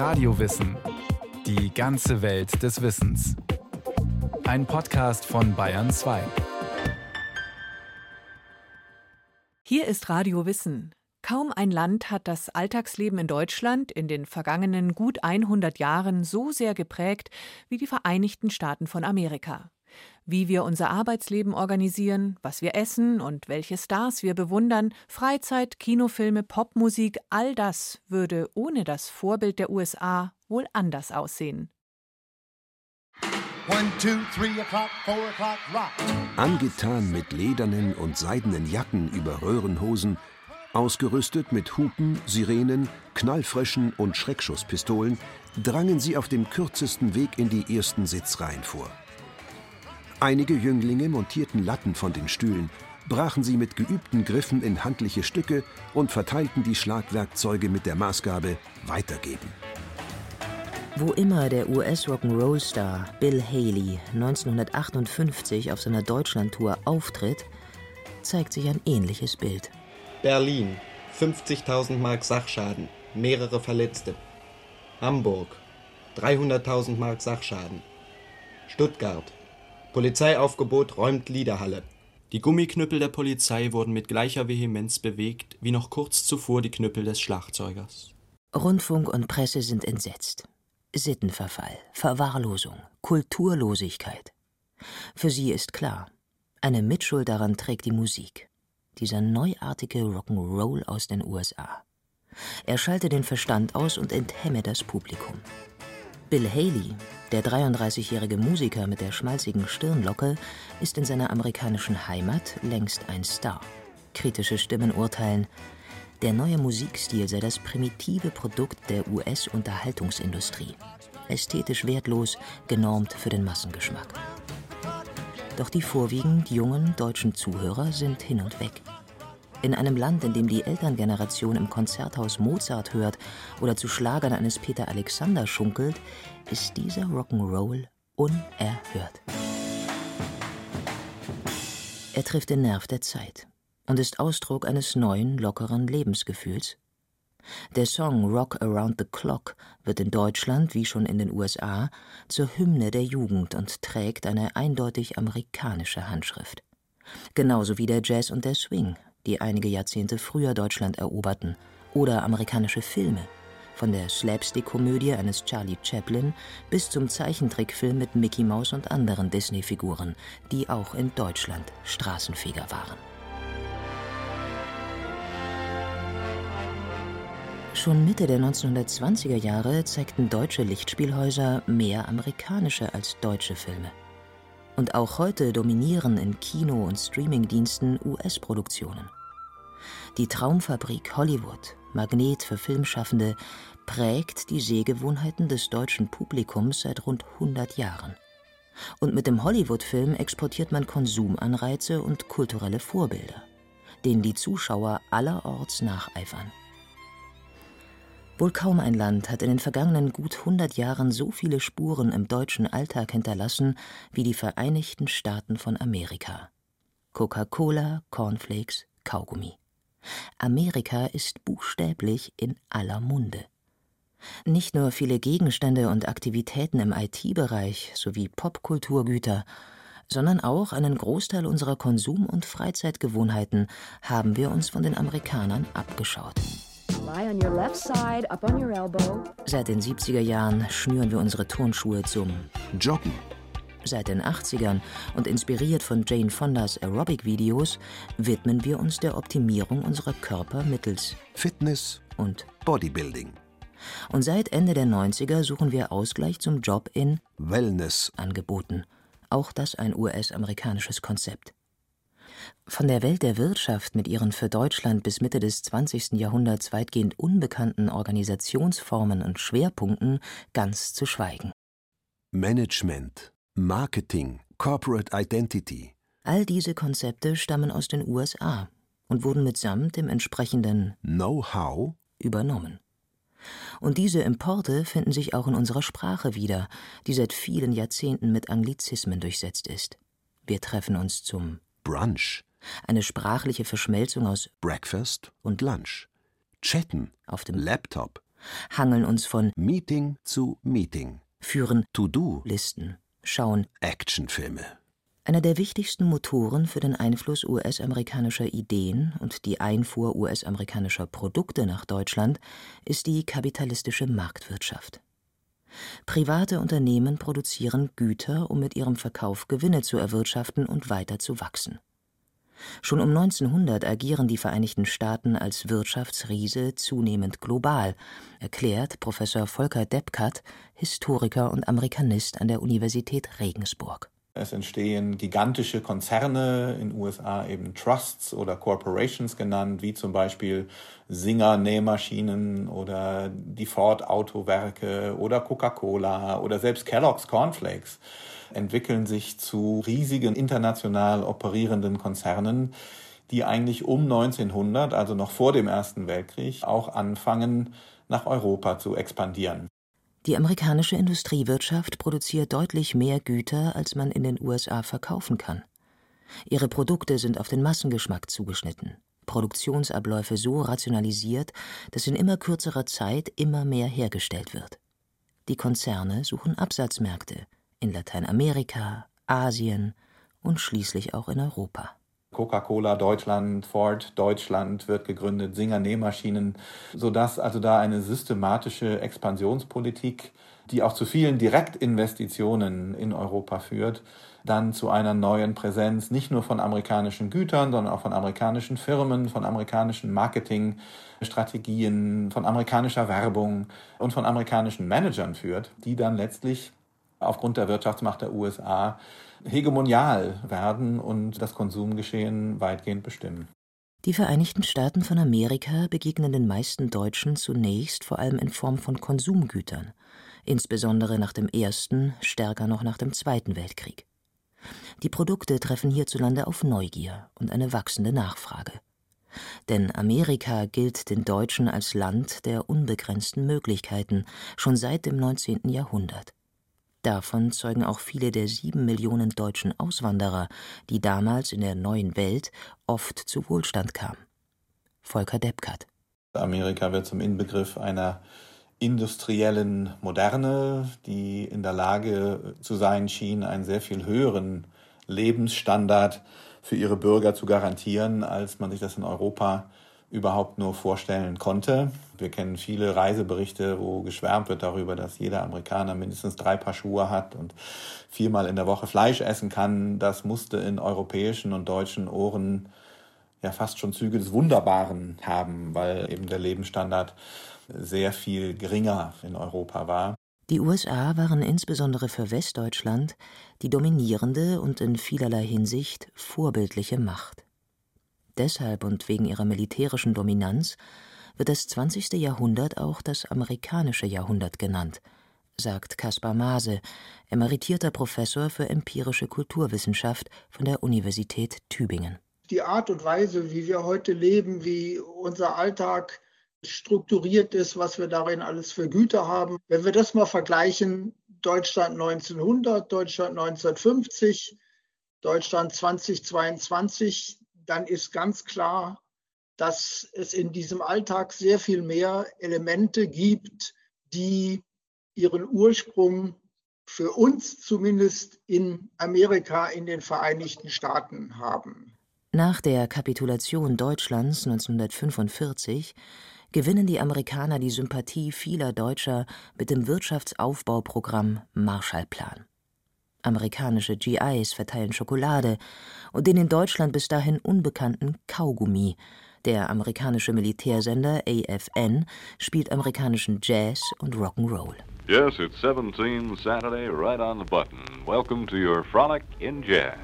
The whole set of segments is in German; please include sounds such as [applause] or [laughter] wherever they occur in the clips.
Radiowissen. Die ganze Welt des Wissens. Ein Podcast von Bayern 2. Hier ist Radio Wissen. Kaum ein Land hat das Alltagsleben in Deutschland in den vergangenen gut 100 Jahren so sehr geprägt wie die Vereinigten Staaten von Amerika. Wie wir unser Arbeitsleben organisieren, was wir essen und welche Stars wir bewundern, Freizeit, Kinofilme, Popmusik, all das würde ohne das Vorbild der USA wohl anders aussehen. One, two, three o'clock, four o'clock, rock. Angetan mit ledernen und seidenen Jacken über Röhrenhosen, ausgerüstet mit Hupen, Sirenen, knallfrischen und Schreckschusspistolen, drangen sie auf dem kürzesten Weg in die ersten Sitzreihen vor. Einige Jünglinge montierten Latten von den Stühlen, brachen sie mit geübten Griffen in handliche Stücke und verteilten die Schlagwerkzeuge mit der Maßgabe weitergeben. Wo immer der US-Rock'n'Roll-Star Bill Haley 1958 auf seiner Deutschlandtour auftritt, zeigt sich ein ähnliches Bild. Berlin 50.000 Mark Sachschaden, mehrere Verletzte. Hamburg 300.000 Mark Sachschaden. Stuttgart Polizeiaufgebot räumt Liederhalle. Die Gummiknüppel der Polizei wurden mit gleicher Vehemenz bewegt wie noch kurz zuvor die Knüppel des Schlagzeugers. Rundfunk und Presse sind entsetzt. Sittenverfall, Verwahrlosung, Kulturlosigkeit. Für sie ist klar, eine Mitschuld daran trägt die Musik. Dieser neuartige Rock'n'Roll aus den USA. Er schalte den Verstand aus und enthemme das Publikum. Bill Haley, der 33-jährige Musiker mit der schmalzigen Stirnlocke, ist in seiner amerikanischen Heimat längst ein Star. Kritische Stimmen urteilen, der neue Musikstil sei das primitive Produkt der US-Unterhaltungsindustrie. Ästhetisch wertlos, genormt für den Massengeschmack. Doch die vorwiegend jungen deutschen Zuhörer sind hin und weg. In einem Land, in dem die Elterngeneration im Konzerthaus Mozart hört oder zu Schlagern eines Peter Alexander schunkelt, ist dieser Rock'n'Roll unerhört. Er trifft den Nerv der Zeit und ist Ausdruck eines neuen, lockeren Lebensgefühls. Der Song Rock Around the Clock wird in Deutschland wie schon in den USA zur Hymne der Jugend und trägt eine eindeutig amerikanische Handschrift. Genauso wie der Jazz und der Swing, die einige Jahrzehnte früher Deutschland eroberten, oder amerikanische Filme, von der Slapstick-Komödie eines Charlie Chaplin bis zum Zeichentrickfilm mit Mickey Mouse und anderen Disney-Figuren, die auch in Deutschland Straßenfeger waren. Schon Mitte der 1920er Jahre zeigten deutsche Lichtspielhäuser mehr amerikanische als deutsche Filme. Und auch heute dominieren in Kino- und Streamingdiensten US-Produktionen. Die Traumfabrik Hollywood, Magnet für Filmschaffende, prägt die Sehgewohnheiten des deutschen Publikums seit rund 100 Jahren. Und mit dem Hollywood-Film exportiert man Konsumanreize und kulturelle Vorbilder, denen die Zuschauer allerorts nacheifern. Wohl kaum ein Land hat in den vergangenen gut 100 Jahren so viele Spuren im deutschen Alltag hinterlassen wie die Vereinigten Staaten von Amerika. Coca-Cola, Cornflakes, Kaugummi. Amerika ist buchstäblich in aller Munde. Nicht nur viele Gegenstände und Aktivitäten im IT-Bereich sowie Popkulturgüter, sondern auch einen Großteil unserer Konsum- und Freizeitgewohnheiten haben wir uns von den Amerikanern abgeschaut. Seit den 70er Jahren schnüren wir unsere Turnschuhe zum Joggen. Seit den 80ern und inspiriert von Jane Fondas Aerobic-Videos widmen wir uns der Optimierung unserer Körper mittels Fitness und Bodybuilding. Und seit Ende der 90er suchen wir Ausgleich zum Job in Wellness angeboten. Auch das ein US-amerikanisches Konzept. Von der Welt der Wirtschaft mit ihren für Deutschland bis Mitte des 20. Jahrhunderts weitgehend unbekannten Organisationsformen und Schwerpunkten ganz zu schweigen. Management, Marketing, Corporate Identity. All diese Konzepte stammen aus den USA und wurden mitsamt dem entsprechenden Know-how übernommen. Und diese Importe finden sich auch in unserer Sprache wieder, die seit vielen Jahrzehnten mit Anglizismen durchsetzt ist. Wir treffen uns zum Brunch, eine sprachliche Verschmelzung aus Breakfast und Lunch. Chatten auf dem Laptop, hangeln uns von Meeting zu Meeting, führen To-Do-Listen, schauen Actionfilme. Einer der wichtigsten Motoren für den Einfluss US-amerikanischer Ideen und die Einfuhr US-amerikanischer Produkte nach Deutschland ist die kapitalistische Marktwirtschaft. Private Unternehmen produzieren Güter, um mit ihrem Verkauf Gewinne zu erwirtschaften und weiter zu wachsen. Schon um 1900 agieren die Vereinigten Staaten als Wirtschaftsriese zunehmend global, erklärt Professor Volker Deppkat, Historiker und Amerikanist an der Universität Regensburg es entstehen gigantische Konzerne in USA, eben Trusts oder Corporations genannt, wie zum Beispiel Singer Nähmaschinen oder die Ford Autowerke oder Coca-Cola oder selbst Kellogg's Cornflakes entwickeln sich zu riesigen international operierenden Konzernen, die eigentlich um 1900, also noch vor dem Ersten Weltkrieg, auch anfangen, nach Europa zu expandieren. Die amerikanische Industriewirtschaft produziert deutlich mehr Güter, als man in den USA verkaufen kann. Ihre Produkte sind auf den Massengeschmack zugeschnitten, Produktionsabläufe so rationalisiert, dass in immer kürzerer Zeit immer mehr hergestellt wird. Die Konzerne suchen Absatzmärkte in Lateinamerika, Asien und schließlich auch in Europa. Coca-Cola Deutschland, Ford Deutschland wird gegründet, Singer Nähmaschinen, sodass also da eine systematische Expansionspolitik, die auch zu vielen Direktinvestitionen in Europa führt, dann zu einer neuen Präsenz nicht nur von amerikanischen Gütern, sondern auch von amerikanischen Firmen, von amerikanischen Marketingstrategien, von amerikanischer Werbung und von amerikanischen Managern führt, die dann letztlich aufgrund der Wirtschaftsmacht der USA hegemonial werden und das Konsumgeschehen weitgehend bestimmen. Die Vereinigten Staaten von Amerika begegnen den meisten Deutschen zunächst vor allem in Form von Konsumgütern, insbesondere nach dem Ersten, stärker noch nach dem Zweiten Weltkrieg. Die Produkte treffen hierzulande auf Neugier und eine wachsende Nachfrage. Denn Amerika gilt den Deutschen als Land der unbegrenzten Möglichkeiten schon seit dem 19. Jahrhundert. Davon zeugen auch viele der sieben Millionen deutschen Auswanderer, die damals in der neuen Welt oft zu Wohlstand kamen. Volker Deppkat. Amerika wird zum Inbegriff einer industriellen Moderne, die in der Lage zu sein schien, einen sehr viel höheren Lebensstandard für ihre Bürger zu garantieren, als man sich das in Europa überhaupt nur vorstellen konnte. Wir kennen viele Reiseberichte, wo geschwärmt wird darüber, dass jeder Amerikaner mindestens drei Paar Schuhe hat und viermal in der Woche Fleisch essen kann. Das musste in europäischen und deutschen Ohren ja fast schon Züge des Wunderbaren haben, weil eben der Lebensstandard sehr viel geringer in Europa war. Die USA waren insbesondere für Westdeutschland die dominierende und in vielerlei Hinsicht vorbildliche Macht. Deshalb und wegen ihrer militärischen Dominanz wird das 20. Jahrhundert auch das amerikanische Jahrhundert genannt, sagt Caspar Maase, emeritierter Professor für empirische Kulturwissenschaft von der Universität Tübingen. Die Art und Weise, wie wir heute leben, wie unser Alltag strukturiert ist, was wir darin alles für Güter haben. Wenn wir das mal vergleichen, Deutschland 1900, Deutschland 1950, Deutschland 2022, dann ist ganz klar, dass es in diesem Alltag sehr viel mehr Elemente gibt, die ihren Ursprung für uns zumindest in Amerika, in den Vereinigten Staaten haben. Nach der Kapitulation Deutschlands 1945 gewinnen die Amerikaner die Sympathie vieler Deutscher mit dem Wirtschaftsaufbauprogramm Marshallplan. Amerikanische GIs verteilen Schokolade und den in Deutschland bis dahin unbekannten Kaugummi. Der amerikanische Militärsender AFN spielt amerikanischen Jazz und Rock'n'Roll. Yes, it's 17 Saturday, right on the button. Welcome to your frolic in jazz.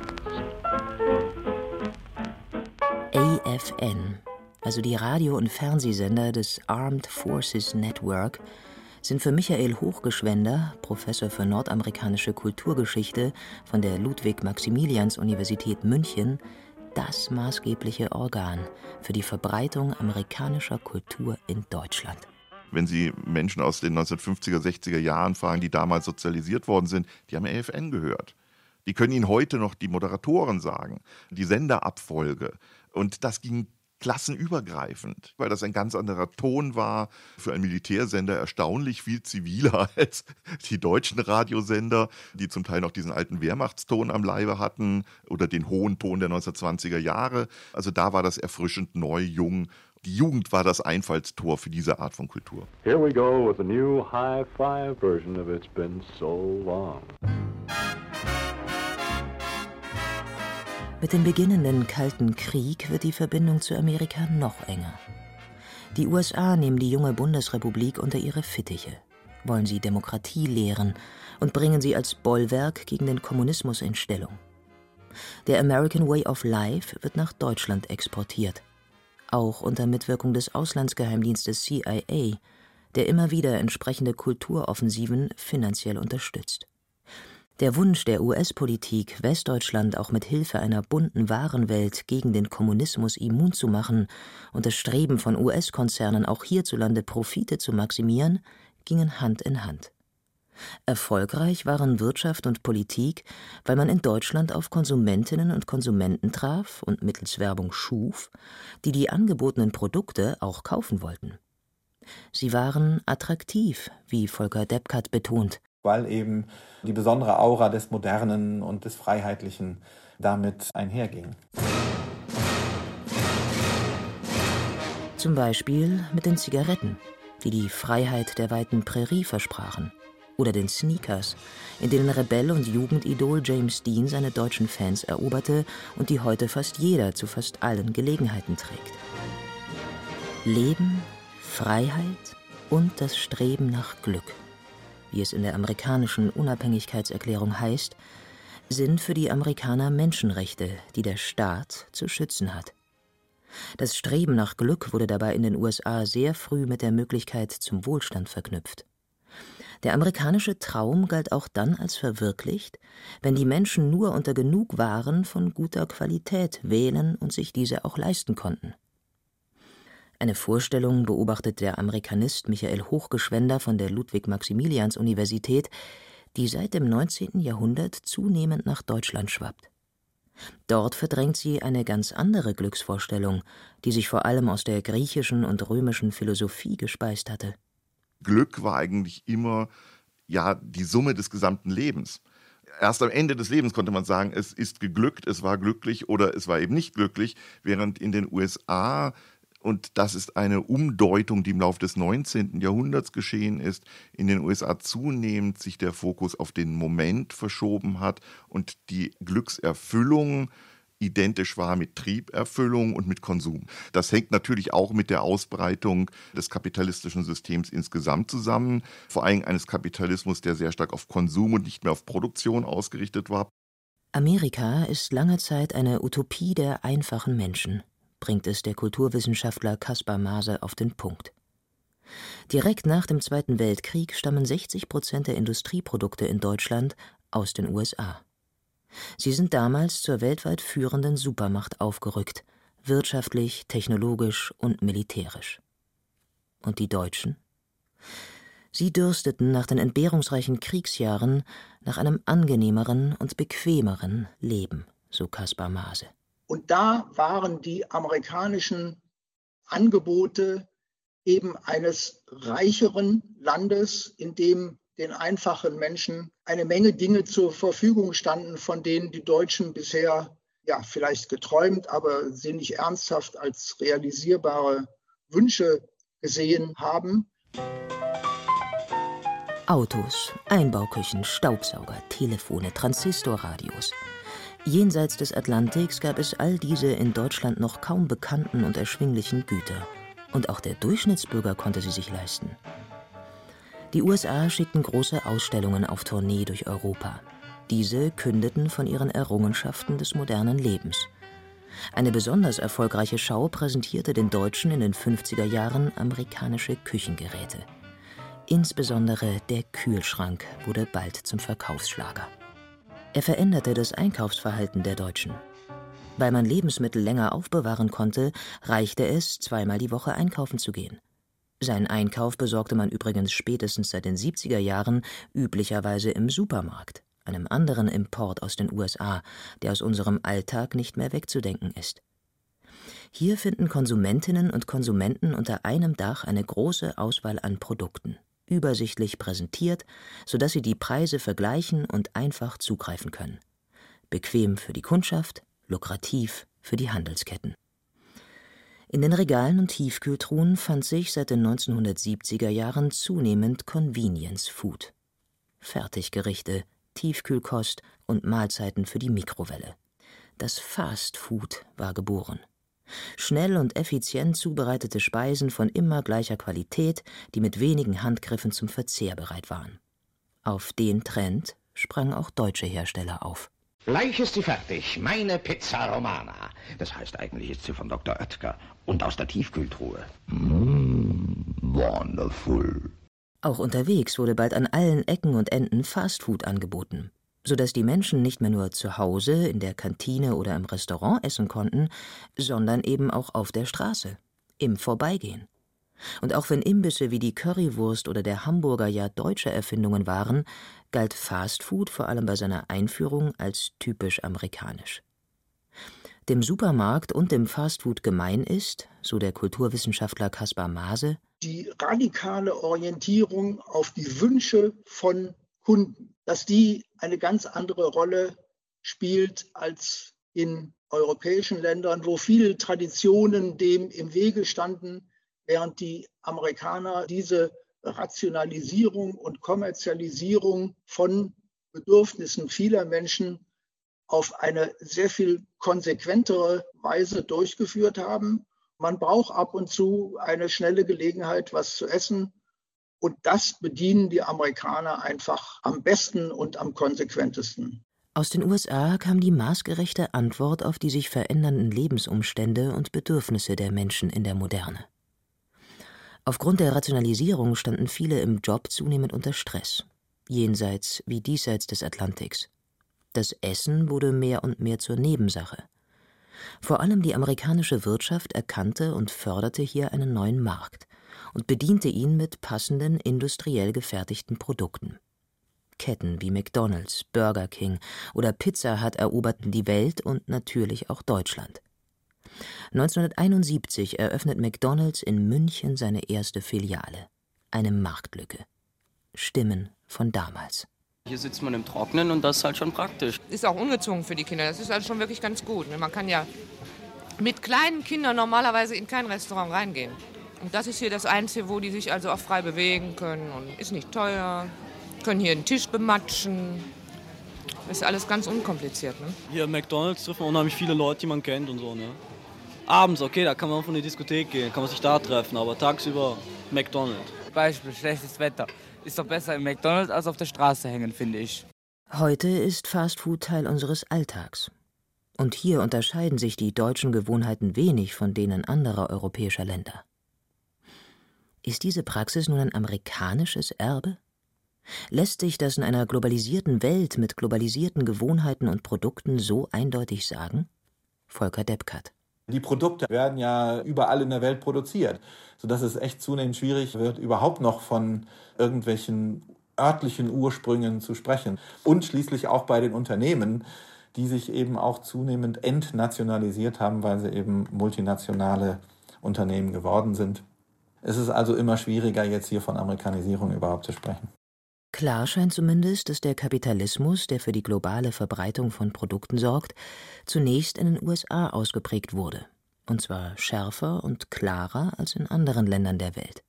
AFN, also die Radio- und Fernsehsender des Armed Forces Network, sind für Michael Hochgeschwender, Professor für nordamerikanische Kulturgeschichte von der Ludwig-Maximilians-Universität München, das maßgebliche Organ für die Verbreitung amerikanischer Kultur in Deutschland. Wenn Sie Menschen aus den 1950er, 60er Jahren fragen, die damals sozialisiert worden sind, die haben AFN gehört. Die können Ihnen heute noch die Moderatoren sagen, die Senderabfolge. Und das ging klassenübergreifend, weil das ein ganz anderer Ton war. Für einen Militärsender erstaunlich viel ziviler [laughs] als die deutschen Radiosender, die zum Teil noch diesen alten Wehrmachtston am Leibe hatten oder den hohen Ton der 1920er Jahre. Also da war das erfrischend neu, jung. Die Jugend war das Einfallstor für diese Art von Kultur. Here we go with a new hi-fi version of It's Been So Long. Mit dem beginnenden Kalten Krieg wird die Verbindung zu Amerika noch enger. Die USA nehmen die junge Bundesrepublik unter ihre Fittiche, wollen sie Demokratie lehren und bringen sie als Bollwerk gegen den Kommunismus in Stellung. Der American Way of Life wird nach Deutschland exportiert, auch unter Mitwirkung des Auslandsgeheimdienstes CIA, der immer wieder entsprechende Kulturoffensiven finanziell unterstützt. Der Wunsch der US-Politik, Westdeutschland auch mit Hilfe einer bunten Warenwelt gegen den Kommunismus immun zu machen und das Streben von US-Konzernen auch hierzulande Profite zu maximieren, gingen Hand in Hand. Erfolgreich waren Wirtschaft und Politik, weil man in Deutschland auf Konsumentinnen und Konsumenten traf und mittels Werbung schuf, die die angebotenen Produkte auch kaufen wollten. Sie waren attraktiv, wie Volker Deppkat betont, weil eben die besondere Aura des Modernen und des Freiheitlichen damit einherging. Zum Beispiel mit den Zigaretten, die die Freiheit der weiten Prärie versprachen, oder den Sneakers, in denen Rebell und Jugendidol James Dean seine deutschen Fans eroberte und die heute fast jeder zu fast allen Gelegenheiten trägt. Leben, Freiheit und das Streben nach Glück wie es in der amerikanischen Unabhängigkeitserklärung heißt, sind für die Amerikaner Menschenrechte, die der Staat zu schützen hat. Das Streben nach Glück wurde dabei in den USA sehr früh mit der Möglichkeit zum Wohlstand verknüpft. Der amerikanische Traum galt auch dann als verwirklicht, wenn die Menschen nur unter genug Waren von guter Qualität wählen und sich diese auch leisten konnten. Eine Vorstellung beobachtet der Amerikanist Michael Hochgeschwender von der Ludwig-Maximilians-Universität, die seit dem 19. Jahrhundert zunehmend nach Deutschland schwappt. Dort verdrängt sie eine ganz andere Glücksvorstellung, die sich vor allem aus der griechischen und römischen Philosophie gespeist hatte. Glück war eigentlich immer ja die Summe des gesamten Lebens. Erst am Ende des Lebens konnte man sagen, es ist geglückt, es war glücklich oder es war eben nicht glücklich, während in den USA und das ist eine Umdeutung, die im Laufe des 19. Jahrhunderts geschehen ist, in den USA zunehmend sich der Fokus auf den Moment verschoben hat und die Glückserfüllung identisch war mit Trieberfüllung und mit Konsum. Das hängt natürlich auch mit der Ausbreitung des kapitalistischen Systems insgesamt zusammen, vor allem eines Kapitalismus, der sehr stark auf Konsum und nicht mehr auf Produktion ausgerichtet war. Amerika ist lange Zeit eine Utopie der einfachen Menschen bringt es der Kulturwissenschaftler Caspar Maase auf den Punkt. Direkt nach dem Zweiten Weltkrieg stammen 60 Prozent der Industrieprodukte in Deutschland aus den USA. Sie sind damals zur weltweit führenden Supermacht aufgerückt, wirtschaftlich, technologisch und militärisch. Und die Deutschen? Sie dürsteten nach den entbehrungsreichen Kriegsjahren nach einem angenehmeren und bequemeren Leben, so Caspar Maase. Und da waren die amerikanischen Angebote eben eines reicheren Landes, in dem den einfachen Menschen eine Menge Dinge zur Verfügung standen, von denen die Deutschen bisher ja vielleicht geträumt, aber sie nicht ernsthaft als realisierbare Wünsche gesehen haben. Autos, Einbauküchen, Staubsauger, Telefone, Transistorradios. Jenseits des Atlantiks gab es all diese in Deutschland noch kaum bekannten und erschwinglichen Güter. Und auch der Durchschnittsbürger konnte sie sich leisten. Die USA schickten große Ausstellungen auf Tournee durch Europa. Diese kündeten von ihren Errungenschaften des modernen Lebens. Eine besonders erfolgreiche Schau präsentierte den Deutschen in den 50er Jahren amerikanische Küchengeräte. Insbesondere der Kühlschrank wurde bald zum Verkaufsschlager. Er veränderte das Einkaufsverhalten der Deutschen. Weil man Lebensmittel länger aufbewahren konnte, reichte es, zweimal die Woche einkaufen zu gehen. Seinen Einkauf besorgte man übrigens spätestens seit den 70er Jahren üblicherweise im Supermarkt, einem anderen Import aus den USA, der aus unserem Alltag nicht mehr wegzudenken ist. Hier finden Konsumentinnen und Konsumenten unter einem Dach eine große Auswahl an Produkten, übersichtlich präsentiert, sodass sie die Preise vergleichen und einfach zugreifen können. Bequem für die Kundschaft, lukrativ für die Handelsketten. In den Regalen und Tiefkühltruhen fand sich seit den 1970er Jahren zunehmend Convenience Food. Fertiggerichte, Tiefkühlkost und Mahlzeiten für die Mikrowelle. Das Fast Food war geboren. Schnell und effizient zubereitete Speisen von immer gleicher Qualität, die mit wenigen Handgriffen zum Verzehr bereit waren. Auf den Trend sprangen auch deutsche Hersteller auf. Gleich ist sie fertig, meine Pizza Romana. Das heißt, eigentlich ist sie von Dr. Oetker und aus der Tiefkühltruhe. Mmh, wonderful. Auch unterwegs wurde bald an allen Ecken und Enden Fastfood angeboten sodass die Menschen nicht mehr nur zu Hause, in der Kantine oder im Restaurant essen konnten, sondern eben auch auf der Straße, im Vorbeigehen. Und auch wenn Imbisse wie die Currywurst oder der Hamburger ja deutsche Erfindungen waren, galt Fastfood vor allem bei seiner Einführung als typisch amerikanisch. Dem Supermarkt und dem Fastfood gemein ist, so der Kulturwissenschaftler Kaspar Maase, die radikale Orientierung auf die Wünsche von Kunden dass die eine ganz andere Rolle spielt als in europäischen Ländern, wo viele Traditionen dem im Wege standen, während die Amerikaner diese Rationalisierung und Kommerzialisierung von Bedürfnissen vieler Menschen auf eine sehr viel konsequentere Weise durchgeführt haben. Man braucht ab und zu eine schnelle Gelegenheit, was zu essen. Und das bedienen die Amerikaner einfach am besten und am konsequentesten. Aus den USA kam die maßgerechte Antwort auf die sich verändernden Lebensumstände und Bedürfnisse der Menschen in der Moderne. Aufgrund der Rationalisierung standen viele im Job zunehmend unter Stress, jenseits wie diesseits des Atlantiks. Das Essen wurde mehr und mehr zur Nebensache. Vor allem die amerikanische Wirtschaft erkannte und förderte hier einen neuen Markt und bediente ihn mit passenden industriell gefertigten Produkten. Ketten wie McDonald's, Burger King oder Pizza Hut eroberten die Welt und natürlich auch Deutschland. 1971 eröffnet McDonald's in München seine erste Filiale. Eine Marktlücke. Stimmen von damals. Hier sitzt man im Trocknen und das ist halt schon praktisch. Ist auch ungezwungen für die Kinder. Das ist halt schon wirklich ganz gut. Ne? Man kann ja mit kleinen Kindern normalerweise in kein Restaurant reingehen. Und das ist hier das Einzige, wo die sich also auch frei bewegen können und ist nicht teuer. Können hier einen Tisch bematschen. Ist alles ganz unkompliziert. Ne? Hier im McDonalds trifft man unheimlich viele Leute, die man kennt und so. Ne? Abends, okay, da kann man von der Diskothek gehen, kann man sich da treffen, aber tagsüber McDonalds. Beispiel schlechtes Wetter. Ist doch besser im McDonalds als auf der Straße hängen, finde ich. Heute ist Fastfood Teil unseres Alltags. Und hier unterscheiden sich die deutschen Gewohnheiten wenig von denen anderer europäischer Länder. Ist diese Praxis nun ein amerikanisches Erbe? Lässt sich das in einer globalisierten Welt mit globalisierten Gewohnheiten und Produkten so eindeutig sagen? Volker Deppkat. Die Produkte werden ja überall in der Welt produziert, sodass es echt zunehmend schwierig wird, überhaupt noch von irgendwelchen örtlichen Ursprüngen zu sprechen. Und schließlich auch bei den Unternehmen, die sich eben auch zunehmend entnationalisiert haben, weil sie eben multinationale Unternehmen geworden sind. Es ist also immer schwieriger, jetzt hier von Amerikanisierung überhaupt zu sprechen. Klar scheint zumindest, dass der Kapitalismus, der für die globale Verbreitung von Produkten sorgt, zunächst in den USA ausgeprägt wurde, und zwar schärfer und klarer als in anderen Ländern der Welt.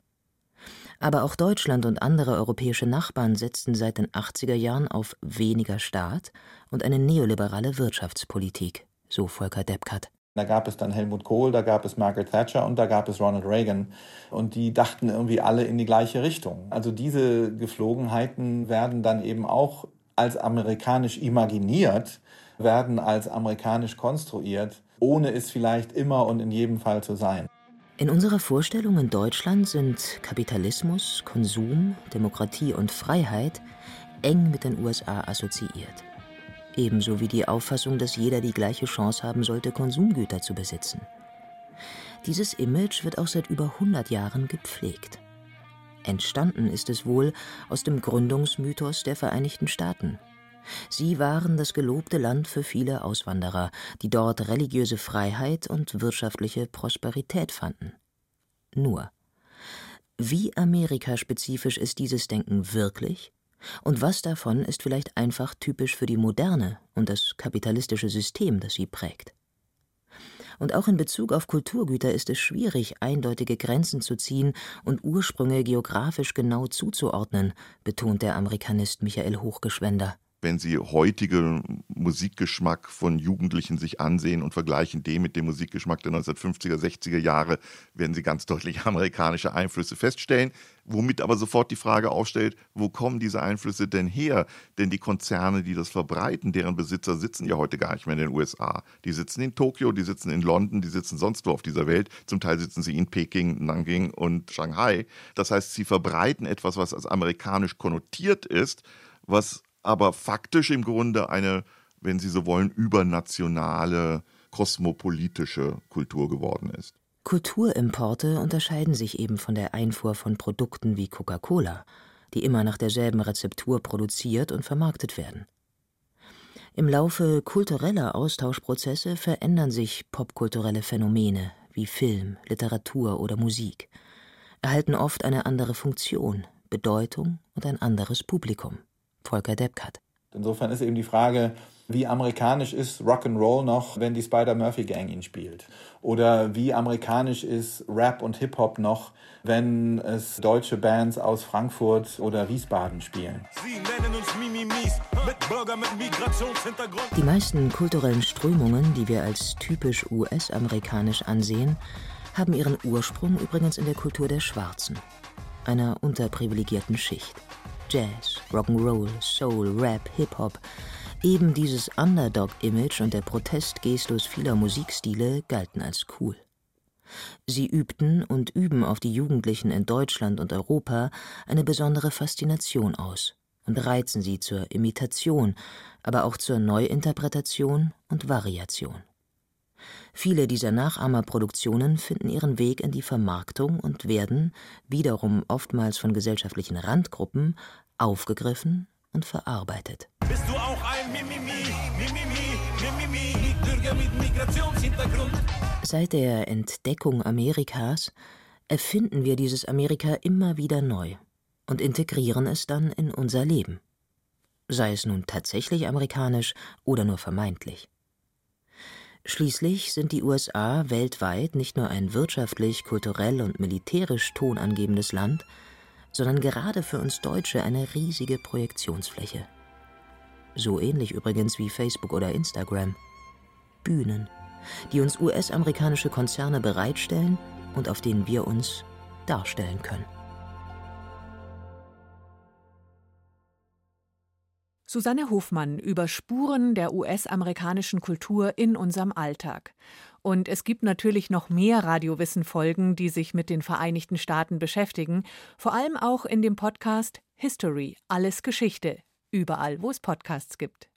Aber auch Deutschland und andere europäische Nachbarn setzten seit den 80er Jahren auf weniger Staat und eine neoliberale Wirtschaftspolitik, so Volker Deppkat. Da gab es dann Helmut Kohl, da gab es Margaret Thatcher und da gab es Ronald Reagan. Und die dachten irgendwie alle in die gleiche Richtung. Also diese Geflogenheiten werden dann eben auch als amerikanisch imaginiert, werden als amerikanisch konstruiert, ohne es vielleicht immer und in jedem Fall zu sein. In unserer Vorstellung in Deutschland sind Kapitalismus, Konsum, Demokratie und Freiheit eng mit den USA assoziiert ebenso wie die Auffassung, dass jeder die gleiche Chance haben sollte, Konsumgüter zu besitzen. Dieses Image wird auch seit über 100 Jahren gepflegt. Entstanden ist es wohl aus dem Gründungsmythos der Vereinigten Staaten. Sie waren das gelobte Land für viele Auswanderer, die dort religiöse Freiheit und wirtschaftliche Prosperität fanden. Nur, wie amerikaspezifisch ist dieses Denken wirklich? Und was davon ist vielleicht einfach typisch für die Moderne und das kapitalistische System, das sie prägt? Und auch in Bezug auf Kulturgüter ist es schwierig, eindeutige Grenzen zu ziehen und Ursprünge geografisch genau zuzuordnen, betont der Amerikanist Michael Hochgeschwender wenn Sie heutige Musikgeschmack von Jugendlichen sich ansehen und vergleichen den mit dem Musikgeschmack der 1950er, 60er Jahre, werden Sie ganz deutlich [laughs] amerikanische Einflüsse feststellen, womit aber sofort die Frage aufstellt, wo kommen diese Einflüsse denn her? Denn die Konzerne, die das verbreiten, deren Besitzer sitzen ja heute gar nicht mehr in den USA. Die sitzen in Tokio, die sitzen in London, die sitzen sonst wo auf dieser Welt. Zum Teil sitzen sie in Peking, Nanjing und Shanghai. Das heißt, sie verbreiten etwas, was als amerikanisch konnotiert ist, was aber faktisch im Grunde eine, wenn Sie so wollen, übernationale, kosmopolitische Kultur geworden ist. Kulturimporte unterscheiden sich eben von der Einfuhr von Produkten wie Coca-Cola, die immer nach derselben Rezeptur produziert und vermarktet werden. Im Laufe kultureller Austauschprozesse verändern sich popkulturelle Phänomene wie Film, Literatur oder Musik, erhalten oft eine andere Funktion, Bedeutung und ein anderes Publikum. Volker Deppkat. Insofern ist eben die Frage, wie amerikanisch ist Rock'n'Roll noch, wenn die Spider-Murphy-Gang ihn spielt? Oder wie amerikanisch ist Rap und Hip-Hop noch, wenn es deutsche Bands aus Frankfurt oder Wiesbaden spielen? Die meisten kulturellen Strömungen, die wir als typisch US-amerikanisch ansehen, haben ihren Ursprung übrigens in der Kultur der Schwarzen, einer unterprivilegierten Schicht. Jazz, Rock'n'Roll, Soul, Rap, Hip-Hop. Eben dieses Underdog-Image und der Protestgestus vieler Musikstile galten als cool. Sie übten und üben auf die Jugendlichen in Deutschland und Europa eine besondere Faszination aus und reizen sie zur Imitation, aber auch zur Neuinterpretation und Variation. Viele dieser Nachahmerproduktionen finden ihren Weg in die Vermarktung und werden, wiederum oftmals von gesellschaftlichen Randgruppen, aufgegriffen und verarbeitet. Bist du auch ein Mimimi, Mimimi, Mimimi, Bürger mit Migrationshintergrund? Seit der Entdeckung Amerikas erfinden wir dieses Amerika immer wieder neu und integrieren es dann in unser Leben. Sei es nun tatsächlich amerikanisch oder nur vermeintlich. Schließlich sind die USA weltweit nicht nur ein wirtschaftlich, kulturell und militärisch tonangebendes Land, sondern gerade für uns Deutsche eine riesige Projektionsfläche. So ähnlich übrigens wie Facebook oder Instagram. Bühnen, die uns US-amerikanische Konzerne bereitstellen und auf denen wir uns darstellen können. Susanne Hofmann über Spuren der US-amerikanischen Kultur in unserem Alltag. Und es gibt natürlich noch mehr Radiowissen-Folgen, die sich mit den Vereinigten Staaten beschäftigen, vor allem auch in dem Podcast History, alles Geschichte, überall, wo es Podcasts gibt.